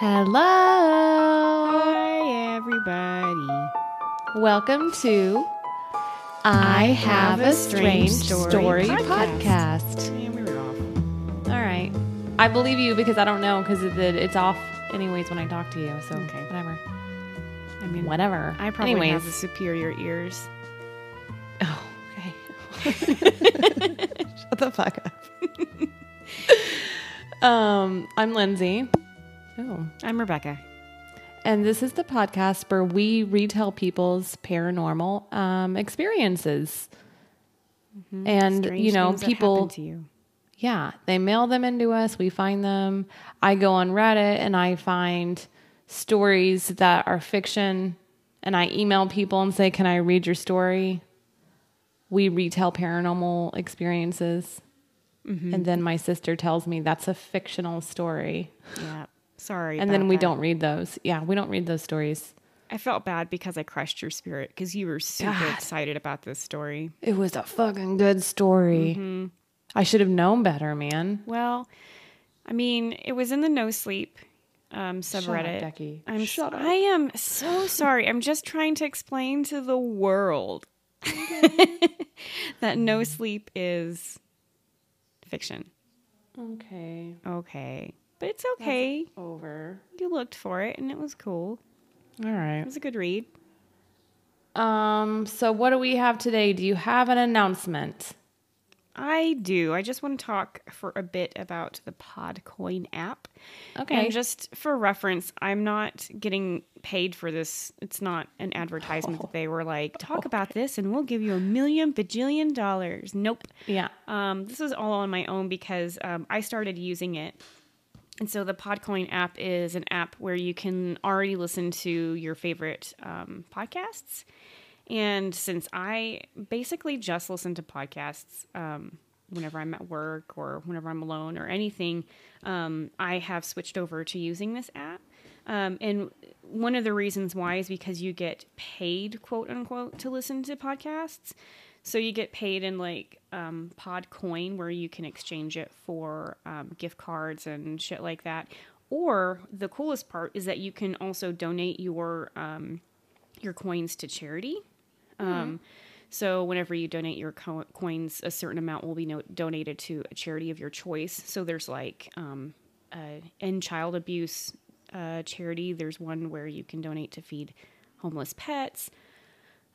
Hello. Hi, everybody. Welcome to I Have a Strange Story, podcast. Yeah, we were off. All right. I believe you because I don't know because it, it- it's off anyways when I talk to you. So Okay. whatever. I mean, Whatever. I probably anyways. have the superior ears. Oh, okay. Shut the fuck up. um, I'm Lindsay. Oh. I'm Rebecca. And this is the podcast where we retell people's paranormal um, experiences. And, Strange you know, people, to you. yeah, they mail them into us. We find them. I go on Reddit and I find stories that are fiction. And I email people and say, Can I read your story? We retell paranormal experiences. And then my sister tells me that's a fictional story. Yeah. Sorry. And then we that. don't read those. Yeah, we don't read those stories. I felt bad because I crushed your spirit because you were super God. excited about this story. It was a fucking good story. Mm-hmm. I should have known better, man. Well, I mean, it was in the no sleep um, subreddit. Becky. I'm Shut up. I am so sorry. I'm just trying to explain to the world that no sleep is fiction. Okay. Okay. But it's okay. Over. You looked for it and it was cool. All right. It was a good read. Um, so what do we have today? Do you have an announcement? I do. I just want to talk for a bit about the Podcoin app. Okay. And just for reference, I'm not getting paid for this. It's not an advertisement that they were like, talk about this and we'll give you a million bajillion dollars. Nope. Yeah. Um, this was all on my own because um, I started using it. And so the Podcoin app is an app where you can already listen to your favorite um, podcasts. And since I basically just listen to podcasts um, whenever I'm at work or whenever I'm alone or anything, um, I have switched over to using this app. Um, and one of the reasons why is because you get paid, quote unquote, to listen to podcasts. So you get paid in like um, Podcoin, where you can exchange it for um, gift cards and shit like that. Or the coolest part is that you can also donate your um, your coins to charity. Um, so whenever you donate your co- coins, a certain amount will be no- donated to a charity of your choice. So there's like um, uh, end child abuse uh, charity. There's one where you can donate to feed homeless pets.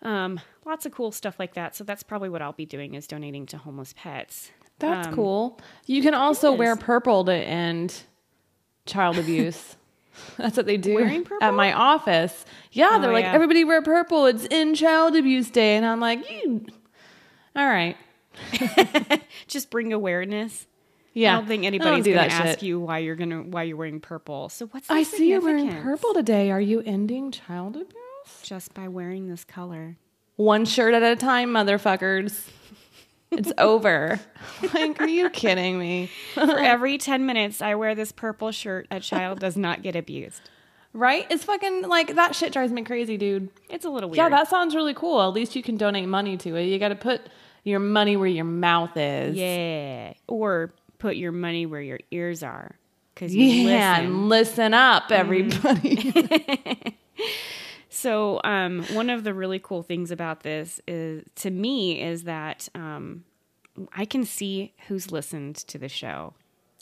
Um, lots of cool stuff like that. So that's probably what I'll be doing is donating to homeless pets. That's Um, cool. You can also wear purple to end child abuse. That's what they do Wearing at my office. Yeah, they're Oh, like, yeah. everybody wear purple. It's in child abuse day. And I'm like, you. All right. Just bring awareness. Yeah. I don't think anybody's do gonna ask shit. you why you're gonna why you're wearing purple. So what's the I see you're wearing purple today. Are you ending child abuse? Just by wearing this color. One shirt at a time, motherfuckers. It's over. like, are you kidding me? For every ten minutes I wear this purple shirt, a child does not get abused. Right? It's fucking like that shit drives me crazy, dude. It's a little weird. Yeah, that sounds really cool. At least you can donate money to it. You got to put your money where your mouth is. yeah. Or put your money where your ears are, because you Yeah, listen. listen up, everybody. Mm. So, um, one of the really cool things about this is, to me, is that um, I can see who's listened to the show.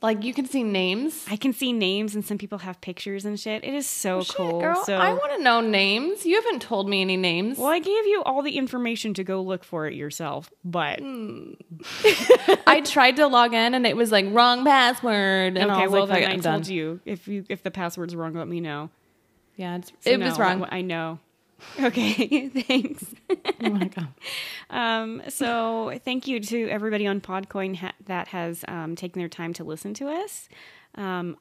like you can see names. I can see names, and some people have pictures and shit. It is so Shit, cool. girl, so, I want to know names. You haven't told me any names. well, I gave you all the information to go look for it yourself, but Hmm. I tried to log in and it was like wrong password. And I okay. was Well, like, then "Fuck it, I told done." you if you if the password's wrong, let me know. Yeah, it no, was wrong. I know. Okay, thanks. oh my god. Um, so thank you to everybody on Podcoin ha- that has um, taken their time to listen to us. Um,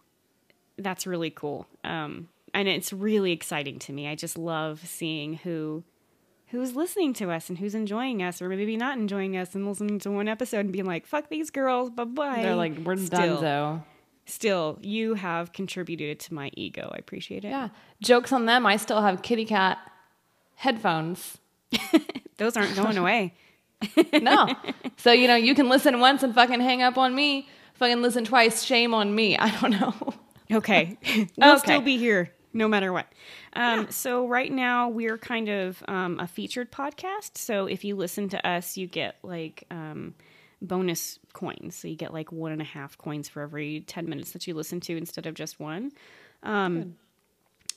that's really cool. Um, and it's really exciting to me. I just love seeing who who's listening to us and who's enjoying us or maybe not enjoying us and listening to one episode and being like, fuck these girls, bye bye. They're like, we're still, done though. Still, you have contributed to my ego. I appreciate it. Yeah. Jokes on them. I still have kitty cat headphones. Those aren't going away. No. so, you know, you can listen once and fucking hang up on me. Fucking listen twice. Shame on me. I don't know. Okay. we'll Okay. still be here no matter what. Um, So, right now, we're kind of um, a featured podcast. So, if you listen to us, you get like um, bonus coins. So, you get like one and a half coins for every 10 minutes that you listen to instead of just one. Um,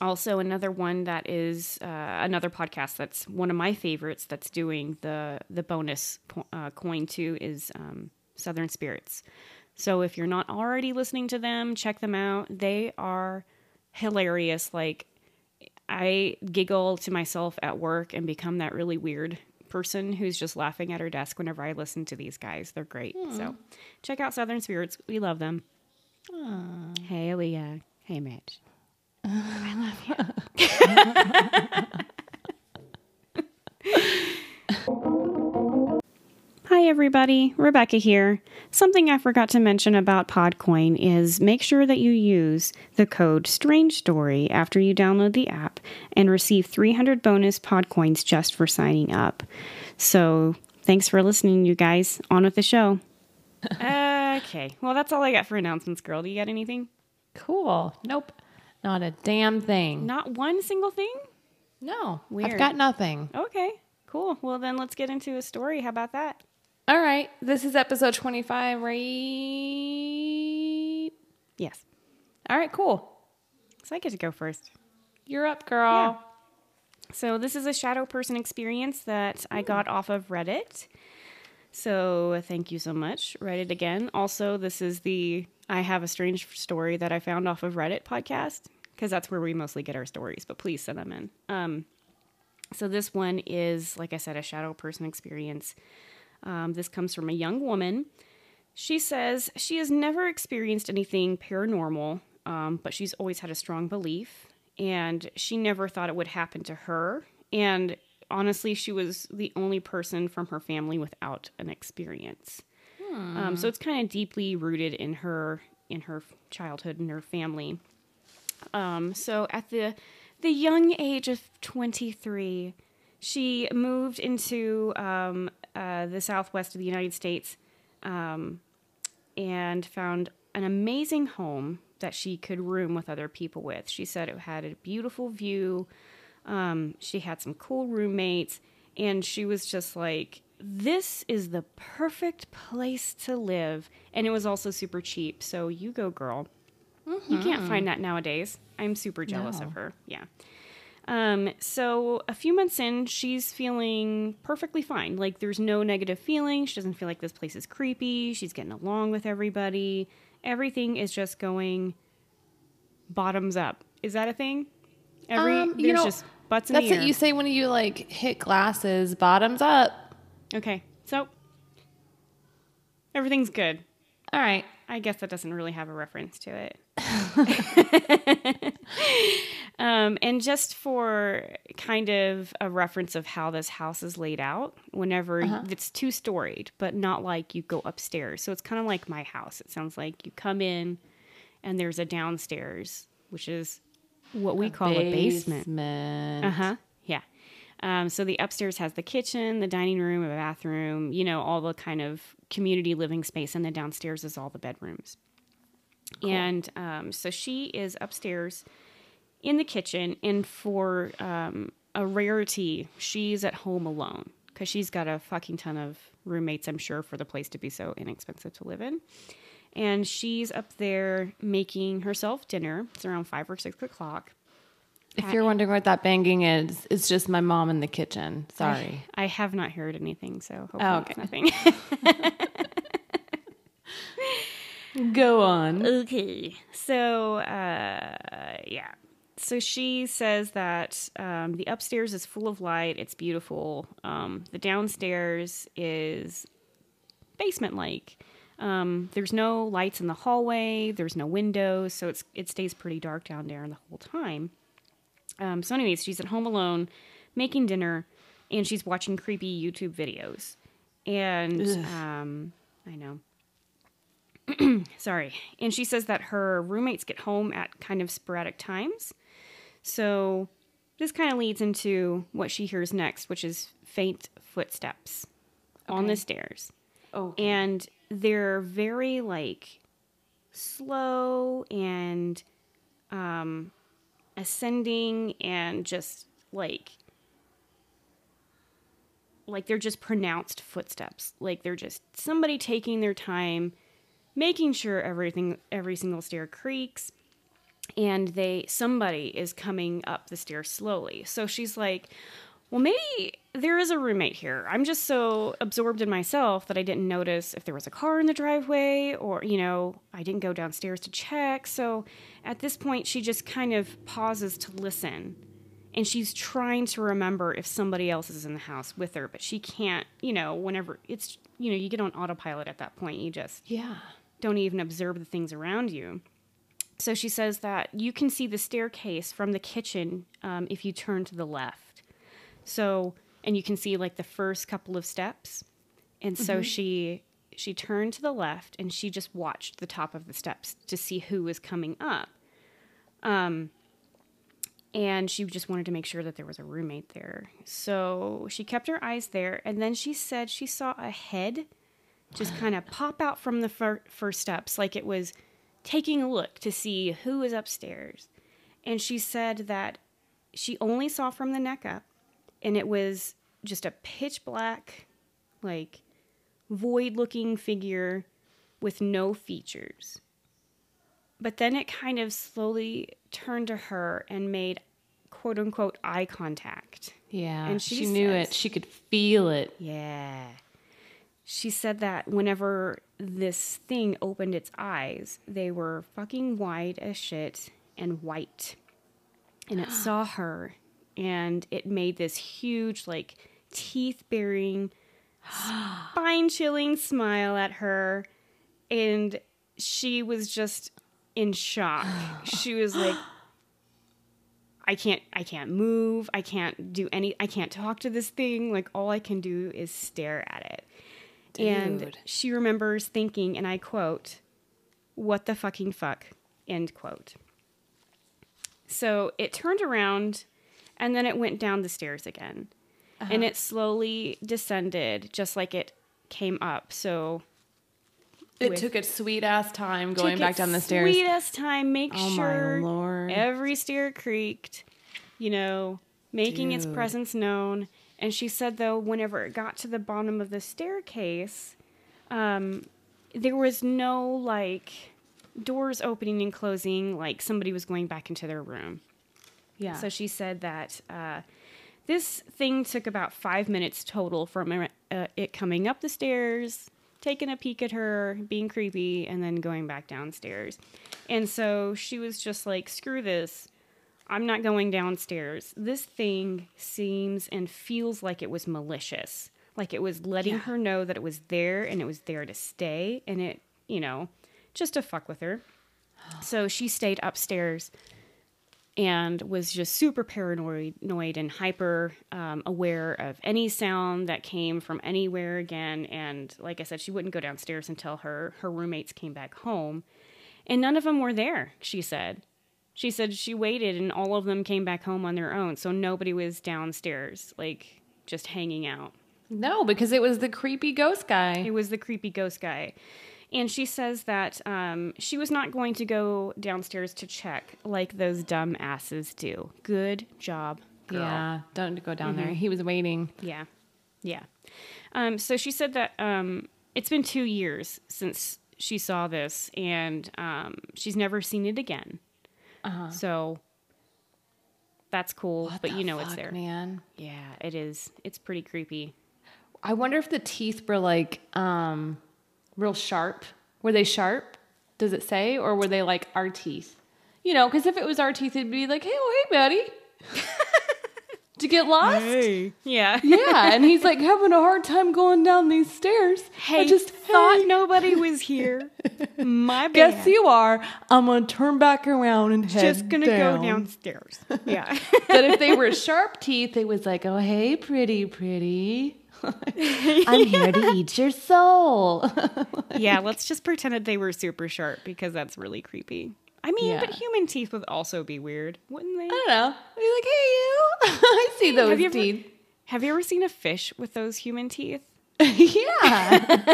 also, another one that is uh, another podcast that's one of my favorites that's doing the, the bonus po- uh, coin too is um, Southern Spirits. So if you're not already listening to them, check them out. They are hilarious. Like I giggle to myself at work and become that really weird person who's just laughing at her desk whenever I listen to these guys. They're great. So check out Southern Spirits. We love them. Hey, Leah. Hey, Mitch. Hi, everybody. Rebecca here. Something I forgot to mention about Podcoin is make sure that you use the code Strange Story after you download the app and receive 300 bonus Podcoins just for signing up. So, thanks for listening, you guys. On with the show. okay. Well, that's all I got for announcements, girl. Do you got anything? Cool. Nope. Not a damn thing. Not one single thing? No. Weird. I've got nothing. Okay. Cool. Well, then let's get into a story. How about that? All right. This is episode 25, right? Yes. All right, cool. So I get to go first. You're up, girl. So this is a shadow person experience that I got off of Reddit. So thank you so much. Reddit again. Also, this is the I have a strange story that I found off of Reddit podcast because that's where we mostly get our stories. But please send them in. Um, so this one is, like I said, a shadow person experience. Um, this comes from a young woman. She says she has never experienced anything paranormal, um, but she's always had a strong belief, and she never thought it would happen to her. And honestly, she was the only person from her family without an experience. Um, so it's kind of deeply rooted in her in her childhood and her family. Um, so at the the young age of 23, she moved into um, uh, the southwest of the United States um, and found an amazing home that she could room with other people with. She said it had a beautiful view. Um, she had some cool roommates, and she was just like, "This is the perfect place to live." And it was also super cheap. So you go, girl. You can't find that nowadays. I'm super jealous No. of her. Yeah. Um, so a few months in, she's feeling perfectly fine. Like there's no negative feeling. She doesn't feel like this place is creepy. She's getting along with everybody. Everything is just going bottoms up. Is that a thing? Every Um, there's you know, just butts in That's what you say when you like hit glasses, bottoms up. okay. So everything's good. All right. I guess that doesn't really have a reference to it. um, and just for kind of a reference of how this house is laid out, whenever it's two storied, but not like you go upstairs. So it's kind of like my house. It sounds like you come in and there's a downstairs, which is what we call a basement. Basement. Uh huh. Um, so the upstairs has the kitchen, the dining room, a bathroom, you know, all the kind of community living space, and the downstairs is all the bedrooms. And um, so she is upstairs in the kitchen, and for um, a rarity, she's at home alone because she's got a fucking ton of roommates, I'm sure, for the place to be so inexpensive to live in. And she's up there making herself dinner. It's around five or six o'clock. If you're wondering what that banging is, it's just my mom in the kitchen. Sorry. I have not heard anything, so hopefully Oh, it's okay. nothing. Go on. okay. So, uh, yeah. So she says that um, the upstairs is full of light. It's beautiful. Um, the downstairs is basement like. Um, there's no lights in the hallway. There's no windows, so it's it stays pretty dark down there the whole time. Um, so, anyways, she's at home alone, making dinner, and she's watching creepy YouTube videos. And um, I know. Sorry. And she says that her roommates get home at kind of sporadic times. So this kind of leads into what she hears next, which is faint footsteps on the stairs. Oh. And they're very like slow and um, ascending and just like like they're just pronounced footsteps. Like they're just somebody taking their time, making sure everything every single stair creaks and they somebody is coming up the stairs slowly. So she's like, "Well, maybe there is a roommate here. I'm just so absorbed in myself that I didn't notice if there was a car in the driveway or, you know, I didn't go downstairs to check." So at this point, she just kind of pauses to listen. And she's trying to remember if somebody else is in the house with her, but she can't, you know, whenever it's, you know, you get on autopilot at that point. You just Yeah. don't even observe the things around you. So she says that you can see the staircase from the kitchen um, if you turn to the left. So, and you can see like the first couple of steps. And so she she turned to the left and she just watched the top of the steps to see who was coming up. Um, and she just wanted to make sure that there was a roommate there. So she kept her eyes there, and then she said she saw a head just kind of pop out from the fir- first steps, like it was taking a look to see who was upstairs. And she said that she only saw from the neck up, and it was just a pitch black, like void looking figure with no features. But then it kind of slowly turned to her and made quote unquote eye contact. Yeah. And she, she knew says- it. She could feel it. Yeah. She said that whenever this thing opened its eyes, they were fucking wide as shit and white. And it saw her and it made this huge, like, teeth bearing, spine chilling smile at her. And she was just in shock. she was like, I can't I can't move. I can't do any I can't talk to this thing. Like all I can do is stare at it. And she remembers thinking, and I quote, what the fucking fuck, end quote. So it turned around and then it went down the stairs again. And it slowly descended just like it came up. So It took its sweet ass time going back down the stairs. Sweet ass time. Make Oh sure every stair creaked. You know, making its presence known. And she said though, whenever it got to the bottom of the staircase, um, there was no like doors opening and closing, like somebody was going back into their room. Yeah. So she said that uh, this thing took about five minutes total from uh, it coming up the stairs, taking a peek at her, being creepy, and then going back downstairs. And so she was just like, screw this. I'm not going downstairs. This thing seems and feels like it was malicious. Like it was letting Yeah. her know that it was there and it was there to stay and it, you know, just to fuck with her. So she stayed upstairs and was just super paranoid and hyper um, aware of any sound that came from anywhere again. And like i said she wouldn't go downstairs until her her roommates came back home. And none of them were there she said. She said she waited and all of them came back home on their own. So nobody was downstairs like just hanging out. No, because it was the creepy ghost guy. it was the creepy ghost guy. And she says that um, she was not going to go downstairs to check like those dumb asses do. Good job, girl. Yeah. Don't go down Mm-hmm. there. He was waiting. Yeah. Yeah. Um, so she said that um, it's been two years since she saw this and um, she's never seen it again. Uh-huh. So that's cool, What but you know it's there. man. Yeah, it is. It's pretty creepy. I wonder if the teeth were like um real sharp. Were they sharp? Does it say, or were they like our teeth? You know, because if it was our teeth, it'd be like, "Hey, oh, hey, buddy, did you get lost?" Yeah. Yeah, and he's like having a hard time going down these stairs. Hey, I just thought hey, nobody was here. My bad. Guess you are. I'm gonna turn back around and head just gonna down. go downstairs. Yeah. But if they were sharp teeth, it was like, "Oh, hey, pretty, pretty." I'm here to eat your soul. yeah, let's just pretend that they were super sharp because that's really creepy. I mean, Yeah. but human teeth would also be weird, wouldn't they? I don't know. You're like, hey, you. I see those have you ever. Have you ever seen a fish with those human teeth? yeah.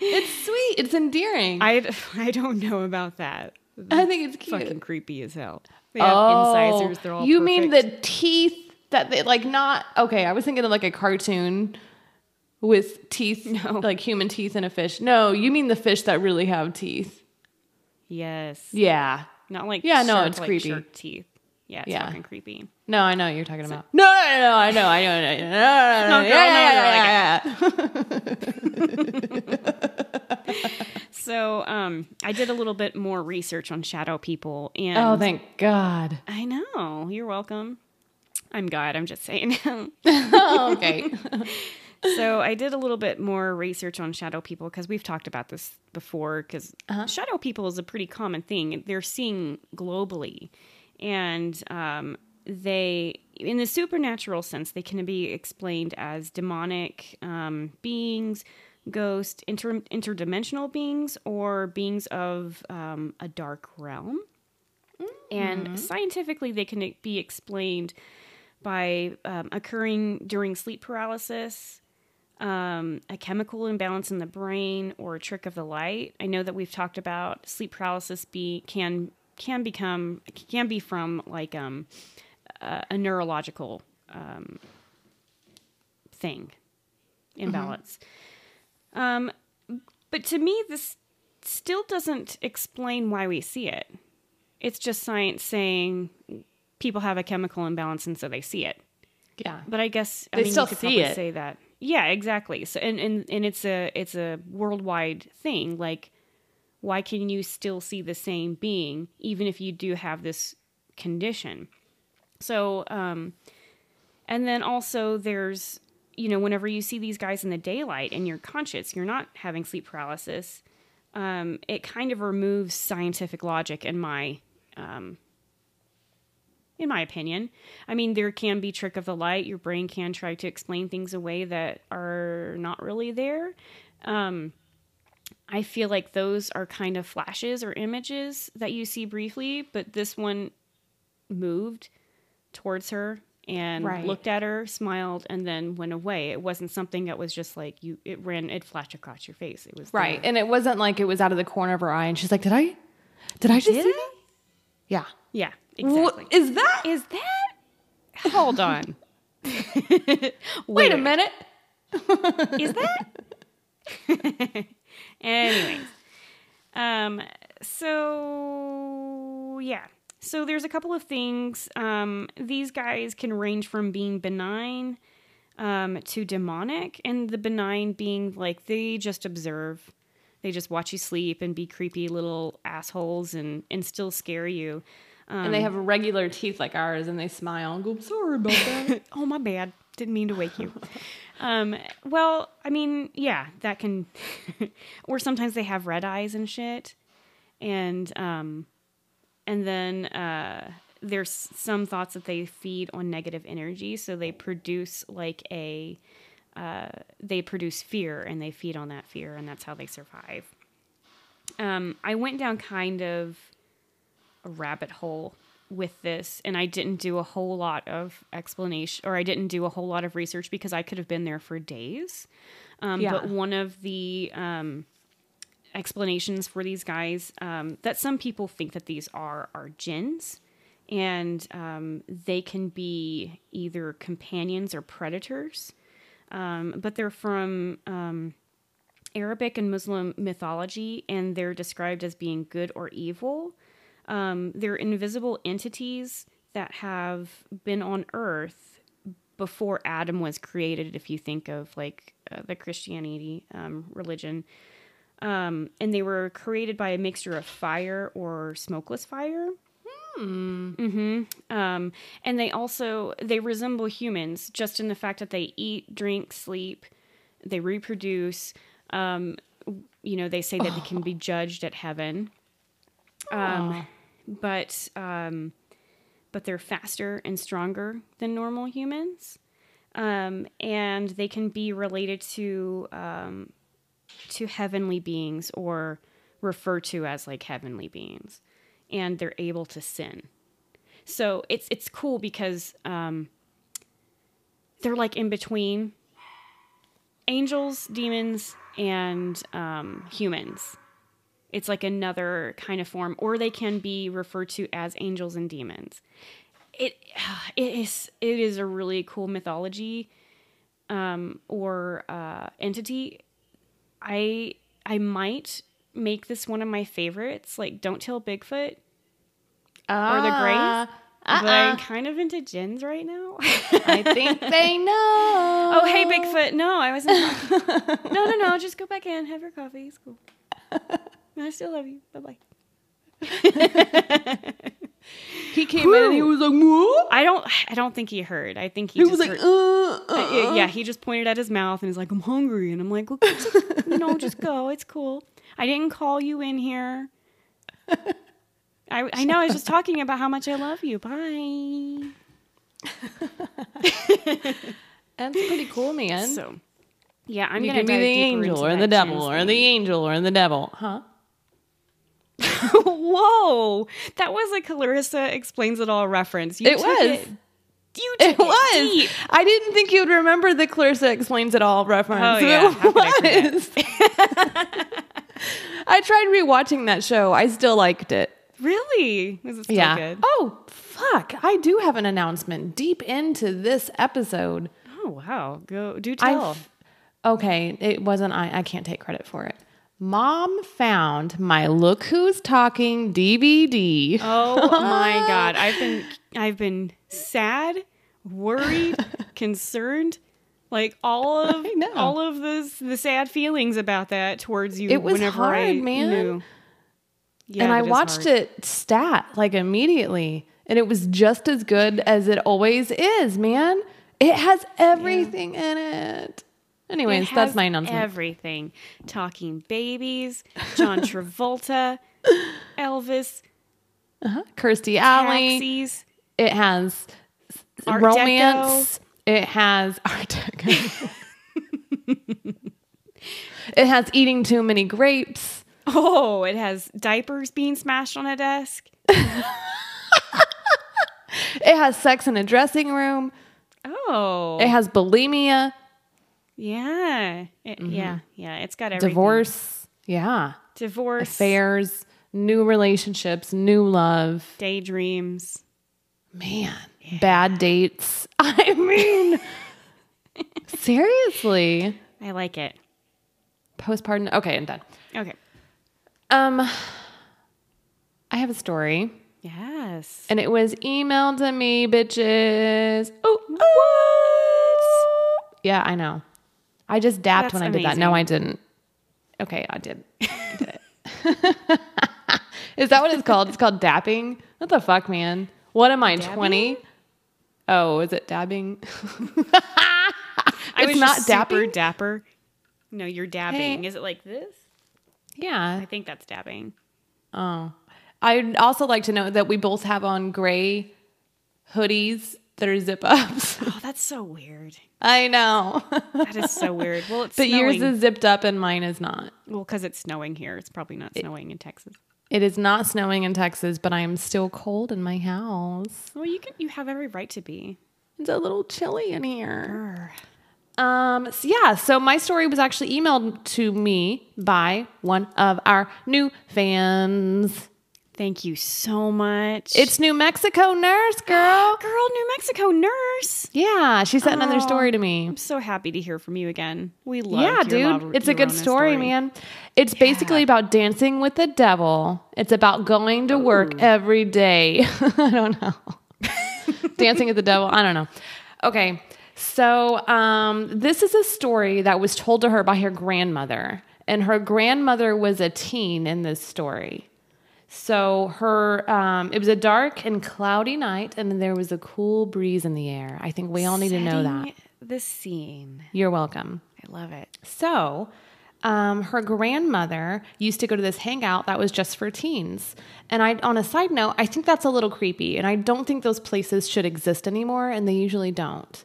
it's sweet. It's endearing. I, I don't know about that. I think it's cute. fucking creepy as hell. They have oh, incisors. They're all you mean the teeth that they like not okay? I was thinking of like a cartoon with teeth, No. like human teeth in a fish. No, you mean the fish that really have teeth? yes, Yeah. not like Yeah, no, it's like creepy. teeth. Yeah, it's Yeah. fucking creepy. No, I know what you're talking about. No, no, no, I know, I know, I know. No, no, no, yeah, yeah, yeah. So, um, I did a little bit more research on shadow people, and Oh, thank God. I know you're welcome. I'm God. I'm just saying. Oh, okay. so I did a little bit more research on shadow people because we've talked about this before. Because shadow people is a pretty common thing. They're seen globally, and um, they, in the supernatural sense, they can be explained as demonic um, beings, ghost, inter- interdimensional beings, or beings of um, a dark realm. And scientifically, they can be explained by um, occurring during sleep paralysis, um, a chemical imbalance in the brain, or a trick of the light. I know that we've talked about sleep paralysis be can can become can be from like um, a, a neurological um, thing imbalance. Um, but to me, this still doesn't explain why we see it. It's just science saying people have a chemical imbalance and so they see it. Yeah. But I guess I They mean, still you could see probably it. say that. Yeah, exactly. So and, and and it's a it's a worldwide thing. Like, why can you still see the same being even if you do have this condition? So, um, and then also there's you know whenever you see these guys in the daylight and you're conscious, you're not having sleep paralysis. Um, it kind of removes scientific logic in my um, in my opinion. I mean, there can be trick of the light. Your brain can try to explain things away that are not really there. Um, I feel like those are kind of flashes or images that you see briefly, but this one moved towards her and Right. looked at her, smiled, and then went away. It wasn't something that was just like you. It ran. It flashed across your face. It was Right. there. And it wasn't like it was out of the corner of her eye and she's like, Did I did I just Did see I? that? Yeah. Yeah. Exactly. is that? Is that? Hold on. Wait a minute. Is that? Anyways. Um so yeah. So there's a couple of things. Um these guys can range from being benign um to demonic and the benign being like they just observe. They just watch you sleep and be creepy little assholes and and still scare you. And they have regular teeth like ours and they smile and go, sorry about that. oh my bad. Didn't mean to wake you. Um well i mean yeah that can or sometimes they have red eyes and shit. And um and then uh there's some thoughts that they feed on negative energy. So they produce like a uh they produce fear and they feed on that fear and that's how they survive. Um i went down kind of rabbit hole with this and I didn't do a whole lot of explanation or I didn't do a whole lot of research because I could have been there for days. Um, Yeah. But one of the um, explanations for these guys um, that some people think that these are are jinns and um, they can be either companions or predators. Um, but they're from um, Arabic and Muslim mythology, and they're described as being good or evil. Um, they're invisible entities that have been on Earth before Adam was created. If you think of like uh, the Christianity um, religion, um, and they were created by a mixture of fire or smokeless fire. Mm-hmm. Um, and they also they resemble humans just in the fact that they eat, drink, sleep, they reproduce. Um, you know, they say that they can be judged at heaven. Um, but um, but they're faster and stronger than normal humans, um, and they can be related to um, to heavenly beings or referred to as like heavenly beings, and they're able to sin. So it's it's cool because um, they're like in between angels, demons, and um, humans It's like another kind of form, or they can be referred to as angels and demons. It it is it is a really cool mythology um, or uh, entity. I I might make this one of my favorites. Like, don't tell Bigfoot or the Greys. Uh, But I'm kind of into jinns right now. I think they know. oh, hey, Bigfoot. No, I wasn't. no, no, no. Just go back in. Have your coffee. It's cool. I still love you. Bye bye. He came in and he was like, "What?" I don't. I don't think he heard. I think he, He just was like, uh, uh, Uh, yeah, he just pointed at his mouth and he's like, "I'm hungry," and I'm like, okay. "No, just go. It's cool. I didn't call you in here. I I know. I was just talking about how much I love you. Bye." That's pretty cool, man. So, yeah, I'm you gonna be the angel or the devil or the angel or the devil, huh? Whoa, that was a Clarissa explains it all reference. You It was. It, you took It was. deep. I didn't think you would remember the Clarissa explains it all reference. Oh, yeah. I It was. I tried rewatching that show. I still liked it. Really? Was it still yeah. good? Oh, fuck. I do have an announcement deep into this episode. Oh wow. Go do I tell. okay, it wasn't I. I can't take credit for it. Mom found my Look Who's Talking DVD. Oh my god. I've been I've been sad, worried, concerned. Like all of all of this the sad feelings about that towards you It was whenever hard, I man. knew. Yeah, and I watched hard. it stat like immediately, and it was just as good as it always is, man. It has everything in it. Anyways, that's my announcement. Everything. Talking babies, John Travolta, Elvis, uh-huh. Kirstie Alley. taxis. It has Art romance. It has Art Deco. it has eating too many grapes. Oh, it has diapers being smashed on a desk. It has sex in a dressing room. Oh, It has bulimia, yeah, It- yeah, yeah. It's got everything. divorce. Yeah. divorce, Affairs, new relationships, new love. daydreams. Man, bad dates. I mean, seriously. I like it. Postpartum. Okay, I'm done. Okay. Um, I have a story, Yes. and it was emailed to me, bitches. Oh, what? Yeah, I know. I just dapped That's when I did that. No. I didn't. Okay, I did. I did it. Is that what it's called? It's called dapping. What the fuck, man? What am I? Twenty? Oh, is it dabbing? I It's was not super dapper. No, you're dabbing. Hey. Is it like this? yeah. I think that's dabbing. Oh, I'd also like to know that we both have on gray hoodies that are zip ups. Oh, that's so weird. I know, That is so weird. Well, it's but snowing. yours is zipped up and mine is not. well because it's snowing here. It's probably not snowing in Texas. It is not snowing in Texas, but I am still cold in my house. Well, you can. You have every right to be. It's a little chilly in here. Um, so yeah, so my story was actually emailed to me by one of our new fans. Thank you so much. It's New Mexico nurse girl. girl, New Mexico nurse. Yeah, she sent another Oh. story to me. I'm so happy to hear from you again. We love. You. Yeah, dude. it's a good story, man. It's basically about dancing with the devil. It's about going to work every day. I don't know. dancing with the devil. I don't know. Okay. So, um, this is a story that was told to her by her grandmother, and her grandmother was a teen in this story. So her, um, it was a dark and cloudy night, and there was a cool breeze in the air. I think we all need to know that. The scene. You're welcome. I love it. So, um, her grandmother used to go to this hangout that was just for teens. And I, on a side note, I think that's a little creepy, and I don't think those places should exist anymore, and they usually don't.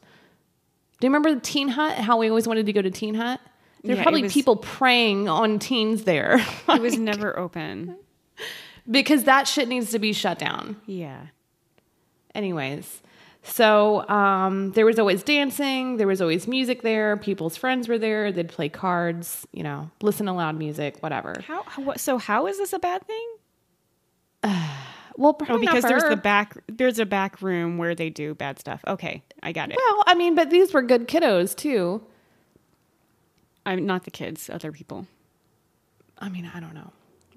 Do you remember the Teen Hut? How we always wanted to go to Teen Hut? There Yeah, it probably was- people preying on teens there It was never open. Because that shit needs to be shut down. Yeah. Anyways, So um, there was always dancing, there was always music there. People's friends were there. They'd play cards, you know, listen to loud music, whatever. How, how so how is this a bad thing? Well, Oh, because there's her. the back there's a back room where they do bad stuff. Okay, I got it. Well, I mean, but these were good kiddos too. I'm not the kids, other people. I mean, I don't know.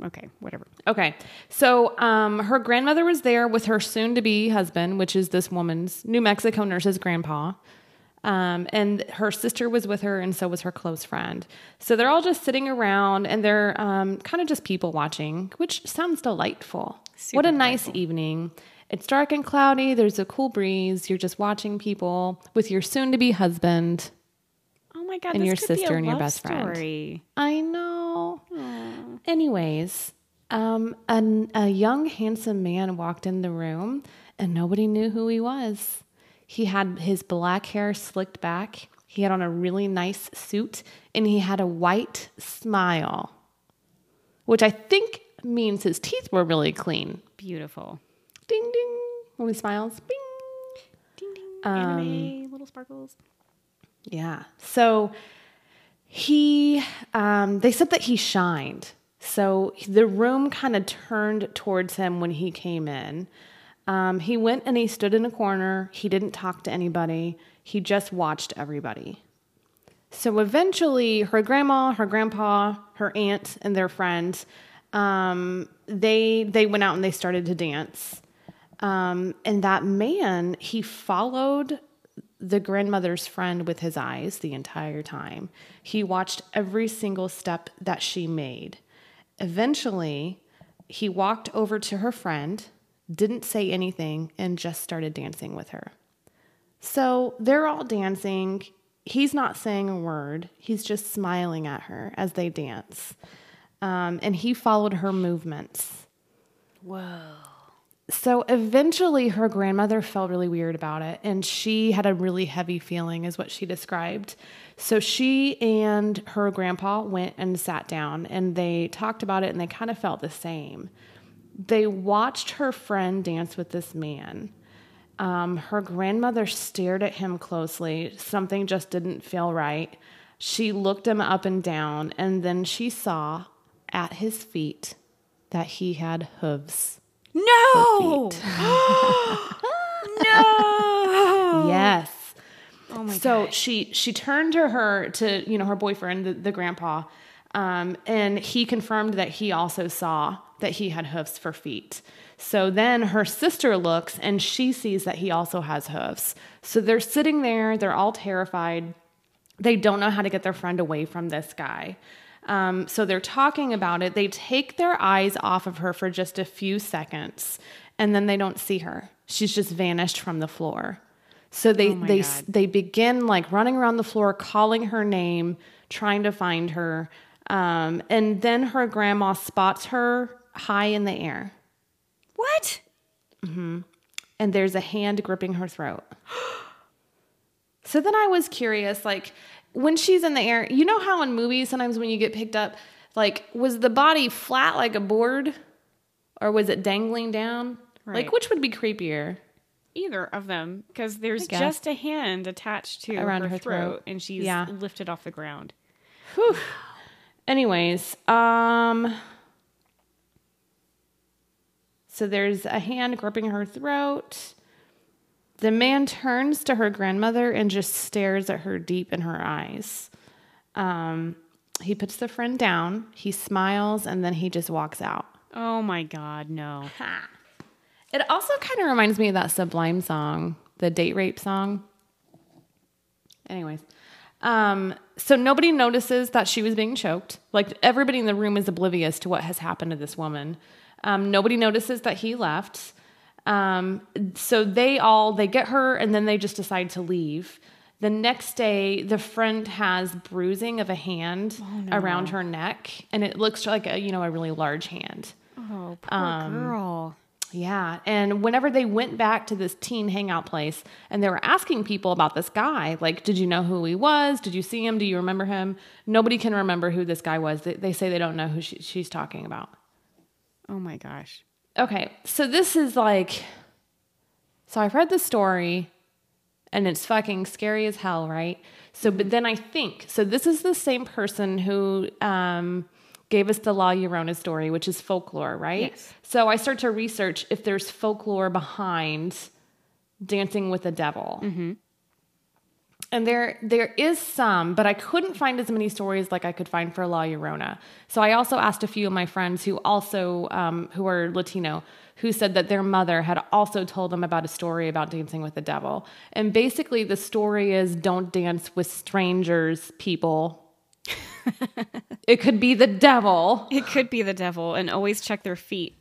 Okay, whatever. Okay. So um, her grandmother was there with her soon to be husband, which is this woman's New Mexico nurse's grandpa. Um, and her sister was with her, and so was her close friend. So they're all just sitting around and they're um, kind of just people watching, which sounds delightful. Super what a nice evening. It's dark and cloudy, there's a cool breeze. You're just watching people with your soon to be husband. My god, And this your could be a sister and your best friend. story. I know. Anyways, um, an, a young, handsome man walked in the room and nobody knew who he was. He had his black hair slicked back, he had on a really nice suit, and he had a white smile, which I think means his teeth were really clean. Beautiful. Ding, ding. When he smiles, bing. Ding ding. Um, Anime, little sparkles. Yeah. So he, um, they said that he shined. So the room kind of turned towards him when he came in. Um, he went and he stood in a corner. He didn't talk to anybody. He just watched everybody. So eventually, her grandma, her grandpa, her aunt, and their friends, um, they they went out and they started to dance. Um, and that man, he followed the grandmother's friend with his eyes the entire time. He watched every single step that she made. Eventually, he walked over to her friend, didn't say anything, and just started dancing with her. So they're all dancing. He's not saying a word, he's just smiling at her as they dance. Um, and he followed her movements. Whoa. So eventually, her grandmother felt really weird about it, and she had a really heavy feeling, is what she described. So she and her grandpa went and sat down, and they talked about it, and they kind of felt the same. They watched her friend dance with this man. Um, her grandmother stared at him closely. Something just didn't feel right. She looked him up and down, and then she saw at his feet that he had hooves. No. no. Yes. Oh my so she she turned to her to you know her boyfriend the, the grandpa um, and he confirmed that he also saw that he had hoofs for feet so then her sister looks and she sees that he also has hoofs so they're sitting there they're all terrified they don't know how to get their friend away from this guy um, so they're talking about it they take their eyes off of her for just a few seconds and then they don't see her she's just vanished from the floor so they Oh they God. they begin like running around the floor, calling her name, trying to find her, um, and then her grandma spots her high in the air, What? and there's a hand gripping her throat. so then I was curious, like when she's in the air, you know how in movies sometimes when you get picked up, like was the body flat like a board, or was it dangling down? Right. Like which would be creepier? Either of them, because there's just a hand attached to Around her, her throat, throat. and she's Yeah. lifted off the ground. Whew. Anyways, um so there's a hand gripping her throat. The man turns to her grandmother and just stares at her deep in her eyes. Um he puts the friend down, he smiles, and then he just walks out. Oh my God, no. It also kind of reminds me of that Sublime song, the date rape song. Anyways, um, so nobody notices that she was being choked. Like everybody in the room is oblivious to what has happened to this woman. Um, nobody notices that he left. Um, so they all they get her and then they just decide to leave. The next day, the friend has bruising of a hand around her neck, and it looks like a you know a really large hand. Oh, poor Um, girl. Yeah. And whenever they went back to this teen hangout place and they were asking people about this guy, like, did you know who he was? Did you see him? Do you remember him? Nobody can remember who this guy was. They, they say they don't know who she, she's talking about. Oh my gosh. Okay. So this is like, so I've read the story And it's fucking scary as hell, right? So, but then I think, so this is the same person who um, gave us the La Llorona story, which is folklore, right? Yes. So I start to research if there's folklore behind Dancing with the Devil. And there there is some, but I couldn't find as many stories like I could find for La Llorona. So I also asked a few of my friends who also um, who are Latino who said that their mother had also told them about a story about dancing with the devil. And basically the story is don't dance with strangers, people. it could be the devil. It could be the devil, and always check their feet.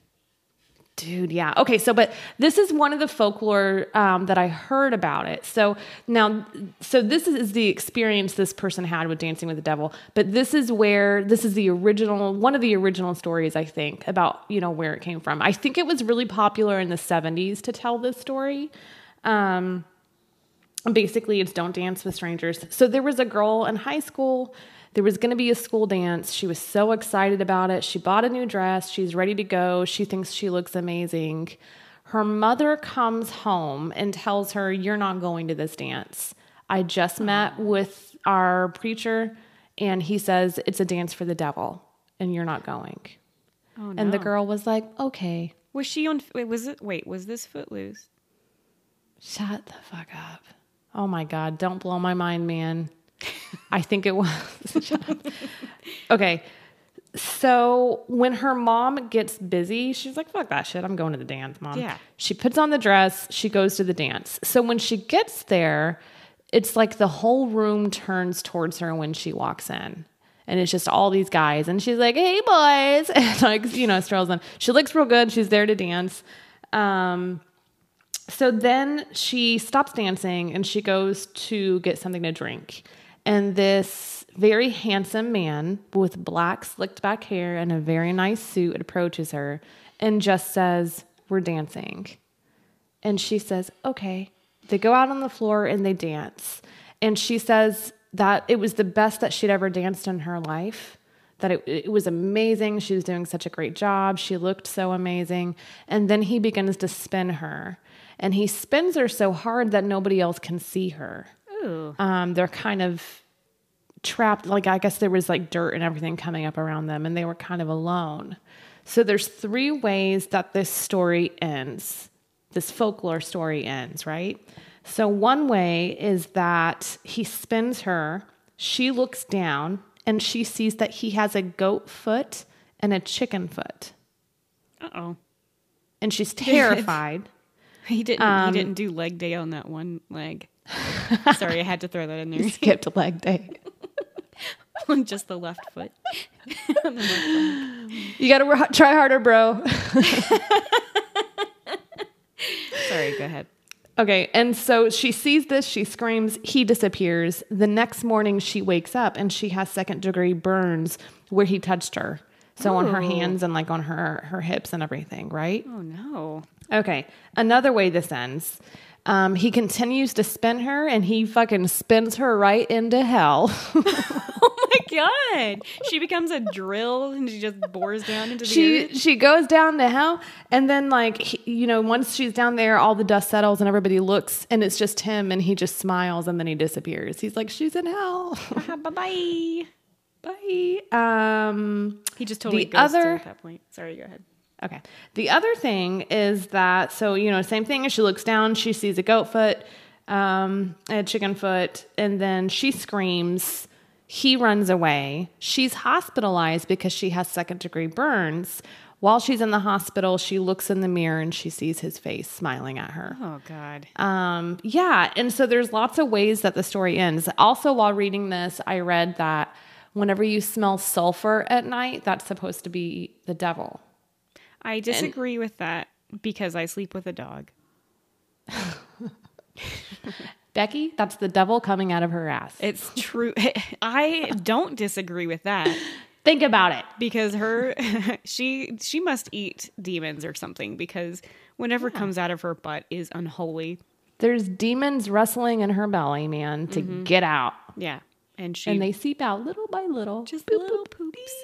Dude, yeah. Okay, so but this is one of the folklore um, that I heard about it. So now, so this is the experience this person had with Dancing with the Devil. But this is where this is the original, one of the original stories I think about you know where it came from. I think it was really popular in the '70s to tell this story. Um, basically it's don't dance with strangers so there was a girl in high school there was going to be a school dance she was so excited about it she bought a new dress she's ready to go she thinks she looks amazing her mother comes home and tells her you're not going to this dance i just uh-huh. met with our preacher and he says it's a dance for the devil and you're not going Oh no! and the girl was like okay was she on? Wait, was it? Wait, was this Footloose? Shut the fuck up. Oh my God. Don't blow my mind, man. I think it was. Okay. So when her mom gets busy, she's like, fuck that shit. I'm going to the dance, mom. Yeah. She puts on the dress. She goes to the dance. So when she gets there, it's like the whole room turns towards her when she walks in. And it's just all these guys. And she's like, hey, boys. And like, you know, strolls them. She looks real good. She's there to dance. Um, so then she stops dancing and she goes to get something to drink. And this very handsome man with black slicked back hair and a very nice suit approaches her and just says, We're dancing. And she says, Okay. They go out on the floor and they dance. And she says that it was the best that she'd ever danced in her life that it, it was amazing. She was doing such a great job. She looked so amazing. And then he begins to spin her. And he spins her so hard that nobody else can see her. Ooh. Um, they're kind of trapped. Like, I guess there was like dirt and everything coming up around them, and they were kind of alone. So, there's three ways that this story ends. This folklore story ends, right? So, one way is that he spins her, she looks down, and she sees that he has a goat foot and a chicken foot. Uh oh. And she's terrified. He didn't. Um, he didn't do leg day on that one leg. Sorry, I had to throw that in there. Skipped leg day. on just the left foot. The left. You got to try harder, bro. Sorry, go ahead. Okay, and so she sees this, she screams, he disappears. The next morning, she wakes up and she has second degree burns where he touched her. So on her hands and like on her her hips and everything, right? Oh no. Okay, another way this ends. Um, he continues to spin her and he fucking spins her right into hell. Oh my god. She becomes a drill and she just bores down into the she earth. she goes down to hell and then like he, you know once she's down there all the dust settles and everybody looks and it's just him and he just smiles and then he disappears he's like she's in hell bye bye. bye um He just totally The other- at that point. Sorry, go ahead. Okay the other thing is that so you know same thing as she looks down she sees a goat foot um a chicken foot and then she screams he runs away she's hospitalized because she has second degree burns while she's in the hospital she looks in the mirror and she sees his face smiling at her Oh god. um, yeah, and so there's lots of ways that the story ends. Also, while reading this, I read that whenever you smell sulfur at night, that's supposed to be the devil. I disagree with that because I sleep with a dog. Becky, that's the devil coming out of her ass. It's true. I don't disagree with that Think about it. because her she she must eat demons or something because whatever comes out of her butt is unholy. There's demons wrestling in her belly, man, to mm-hmm. get out. Yeah. And she And they seep out little by little. just little poops,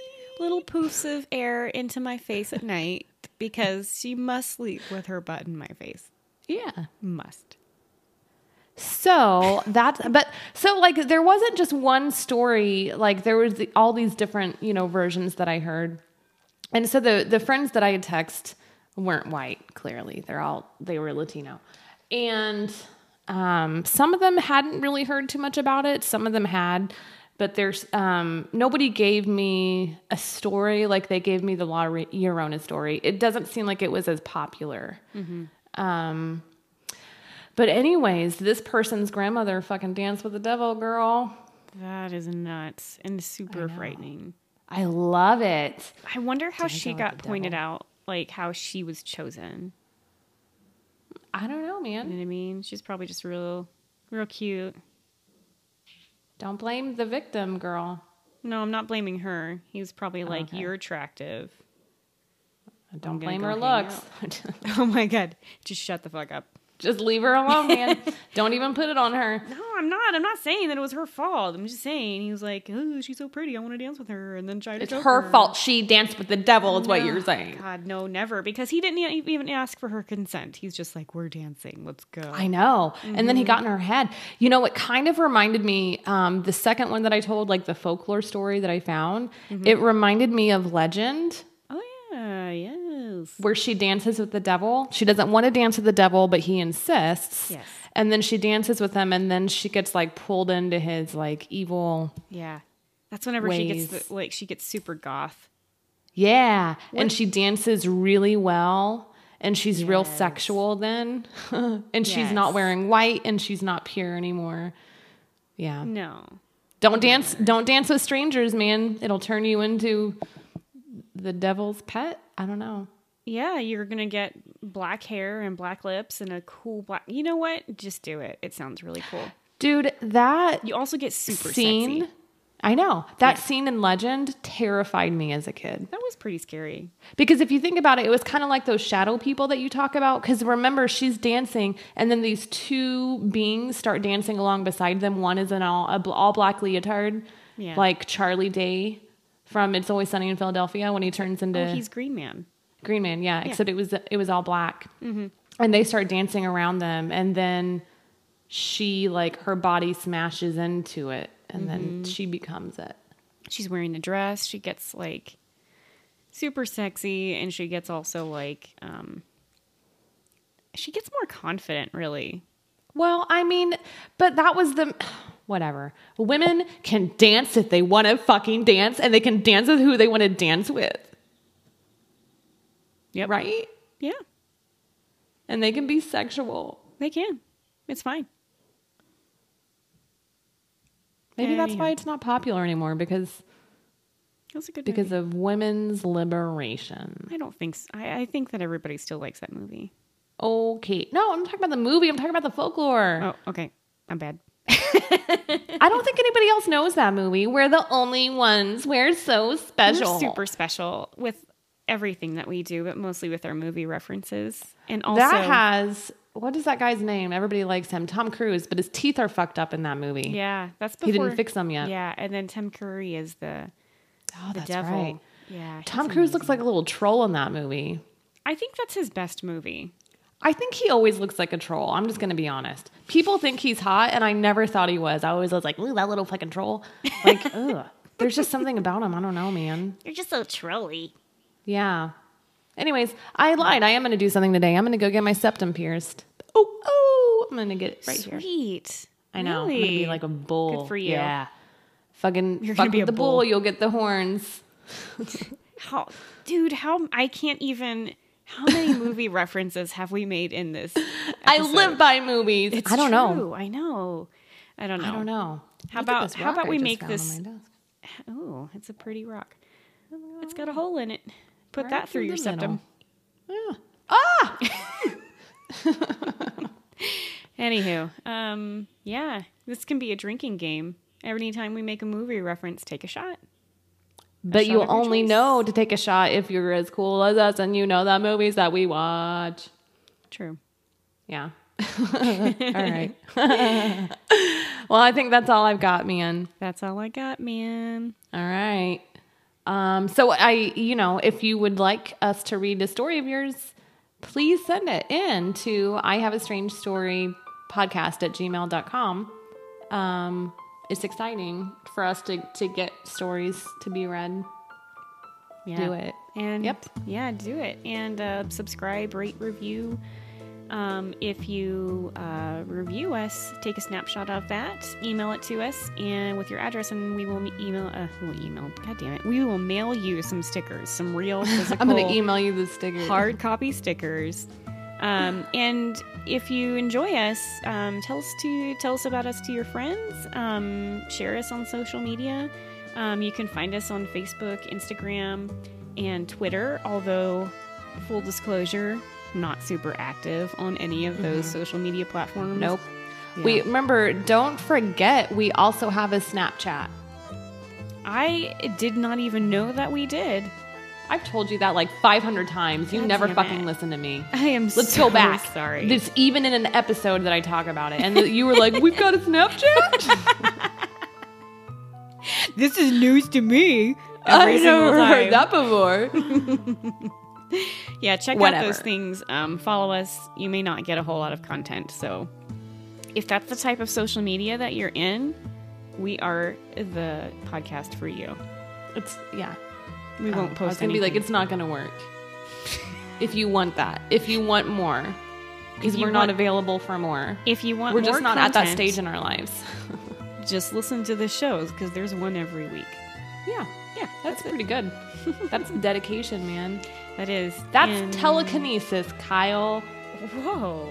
little poofs of air into my face at night because she must sleep with her butt in my face. yeah. Must. So that's, but so like there wasn't just one story. Like there was the, all these different, you know, versions that I heard. And so the the friends that I had text weren't white. Clearly, they're all they were Latino, and um, some of them hadn't really heard too much about it. Some of them had, but there's um, nobody gave me a story like they gave me the La Llorona story. It doesn't seem like it was as popular. Um, but anyways, this person's grandmother fucking danced with the devil, girl. That is nuts and super frightening. I love it. I wonder how she got pointed devil. out, like how she was chosen. I don't know, man. You know what I mean? She's probably just real, real cute. Don't blame the victim, girl. No, I'm not blaming her. He's probably like, Okay. "You're attractive." Don't blame her looks. Oh my god! Just shut the fuck up. Just leave her alone, man. Don't even put it on her. No, I'm not. I'm not saying that it was her fault. I'm just saying he was like, "Oh, she's so pretty. I want to dance with her," and then try to. It's choke her fault. She danced with the devil, is what you're saying. God, no, never. Because he didn't even ask for her consent. He's just like, "We're dancing. Let's go." I know. And then he got in her head. You know, it kind of reminded me, um, the second one that I told, like the folklore story that I found, it reminded me of Legend, Oh yeah, yeah, yes. where she dances with the devil. She doesn't want to dance with the devil, but he insists. Yes. And then she dances with him, and then she gets like pulled into his like evil. Yeah, that's whenever she gets the, like she gets super goth. Yeah. And she dances really well. And she's real sexual then. and she's not wearing white and she's not pure anymore. Yeah. No, Don't dance don't dance with strangers, man. It'll turn you into the devil's pet. I don't know. Yeah, you're gonna get black hair and black lips and a cool black. You know what? Just do it. It sounds really cool. Dude, that You also get super scene sexy. I know. That scene in Legend terrified me as a kid. That was pretty scary. Because if you think about it, it was kind of like those shadow people that you talk about. Because remember, she's dancing, and then these two beings start dancing along beside them. One is an all a bl- all black leotard, Yeah. like Charlie Day from It's Always Sunny in Philadelphia when he turns into Oh, he's Green Man. Green Man. Yeah, except it was it was all black, and they start dancing around them, and then she like her body smashes into it, and then she becomes it. She's wearing a dress. She gets like super sexy, and she gets also like um, she gets more confident. Really, Well, I mean, but that was the whatever. Women can dance if they want to fucking dance, and they can dance with who they want to dance with, yep, right? yeah, And they can be sexual. they can. It's fine. Maybe that's why it's not popular anymore because That's a good because movie. of women's liberation. I don't think. So. I, I think that everybody still likes that movie. Okay, no, I'm talking about the movie. I'm talking about the folklore. Oh, okay. I'm bad. I don't think anybody else knows that movie. We're the only ones. We're so special. We're super special with everything that we do, but mostly with our movie references. And also, that has what is that guy's name? Everybody likes him, Tom Cruise, but his teeth are fucked up in that movie. yeah, that's before, He didn't fix them yet. Yeah, and then Tim Curry is the Oh, the that's devil. right. Yeah, Tom he's Cruise looks like a little troll in that movie. I think that's his best movie. I think he always looks like a troll. I'm just going to be honest. People think he's hot, and I never thought he was. I always was like, ooh, that little fucking troll. Like, ugh. There's just something about him. I don't know, man. You're just so trolly. Yeah. Anyways, I lied. I am going to do something today. I'm going to go get my septum pierced. Oh, oh, I'm going to get it right here. Sweet. I know. I'm going to be like a bull. Good for you. Yeah. Fucking You're fuck gonna be a the bull. bull. You'll get the horns. How, dude? How I can't even. How many movie references have we made in this? I live by movies. It's I don't know. true. I know. I don't know. I don't know. How Look about- how about I we make this-. Oh, it's a pretty rock. Oh it's got a hole in it. Put Right that through through your the septum. Yeah. Ah! Anywho, um, yeah, this can be a drinking game. Anytime we make a movie reference, take a shot. But you only choice. know to take a shot if you're as cool as us and you know the movies that we watch. True. Yeah. all right. well, I think that's all I've got, man. That's all I got, man. All right. Um, so I, you know, if you would like us to read a story of yours, please send it in to I have a strange story podcast at gmail.com. Um, it's exciting for us to, to get stories to be read. Yeah. Do it. And Yep. yeah, do it. And uh, subscribe, rate, review. Um, if you uh, review us, take a snapshot of that, email it to us, and with your address, and we will email. Uh, we'll email. God damn it, we will mail you some stickers, some real physical. I'm going to email you the stickers, hard copy stickers. Um, and if you enjoy us, um, tell us to tell us about us to your friends. Um, share us on social media. Um, you can find us on Facebook, Instagram, and Twitter. Although, full disclosure, not super active on any of those mm-hmm. social media platforms. Nope. Yeah. We remember, don't forget, we also have a Snapchat. I did not even know that we did. I've told you that like 500 times. You God never fucking it. listen to me. I am. Let's so go back. Sorry. This even in an episode that I talk about it, and you were like, "We've got a Snapchat." this is news to me. I Every never single heard that before. Yeah, check out those things. Um, follow us. You may not get a whole lot of content. So, if that's the type of social media that you're in, we are the podcast for you. It's yeah. We Oh, won't I was gonna be like, it's not gonna work. if you want that, if you want more, because we're not available for more. if you want, We're just not at that stage in our lives. Just listen to the shows because there's one every week. yeah, Yeah, that's pretty good. That's dedication, man. That is. That's And- telekinesis, Kyle. Whoa.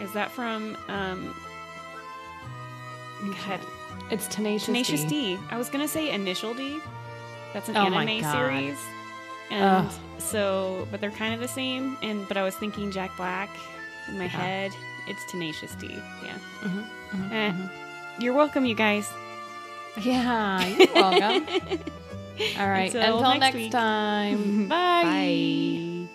Is that from um, God, It's tenacious. Tenacious D. D. I was gonna say Initial D. That's an Oh my anime God. series. And Ugh. so, but they're kind of the same. And but I was thinking Jack Black in my Yeah. head. It's Tenacious D. Yeah. Mhm, mhm, Eh. mhm. You're welcome, you guys. Yeah, you're welcome. All right. Until Until, next next, time. Bye. Bye.